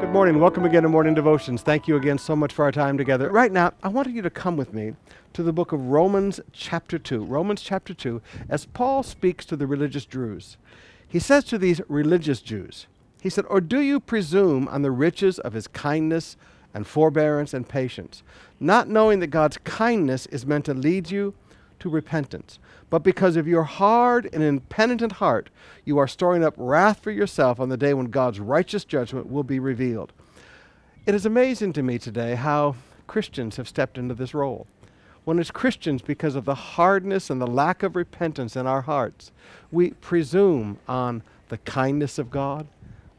Good morning. Welcome again to Morning Devotions. Thank you again so much for our time together. Right now, I want you to come with me to the book of Romans, chapter 2. Romans, chapter 2, as Paul speaks to the religious Jews. He says to these religious Jews, He said, Or do you presume on the riches of his kindness and forbearance and patience, not knowing that God's kindness is meant to lead you to repentance. But because of your hard and impenitent heart, you are storing up wrath for yourself on the day when God's righteous judgment will be revealed. It is amazing to me today how Christians have stepped into this role. When as Christians, because of the hardness and the lack of repentance in our hearts, we presume on the kindness of God,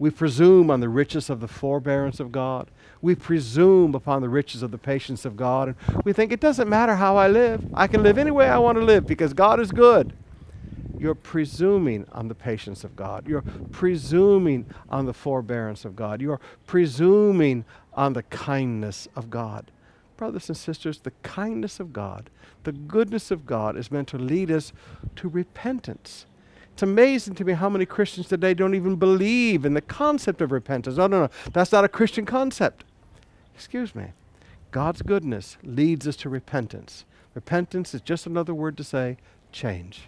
we presume on the riches of the forbearance of God. We presume upon the riches of the patience of God. And we think it doesn't matter how I live. I can live any way I want to live because God is good. You're presuming on the patience of God. You're presuming on the forbearance of God. You're presuming on the kindness of God. Brothers and sisters, the kindness of God, the goodness of God is meant to lead us to repentance. It's amazing to me how many Christians today don't even believe in the concept of repentance. No, no, no. That's not a Christian concept. Excuse me. God's goodness leads us to repentance. Repentance is just another word to say change.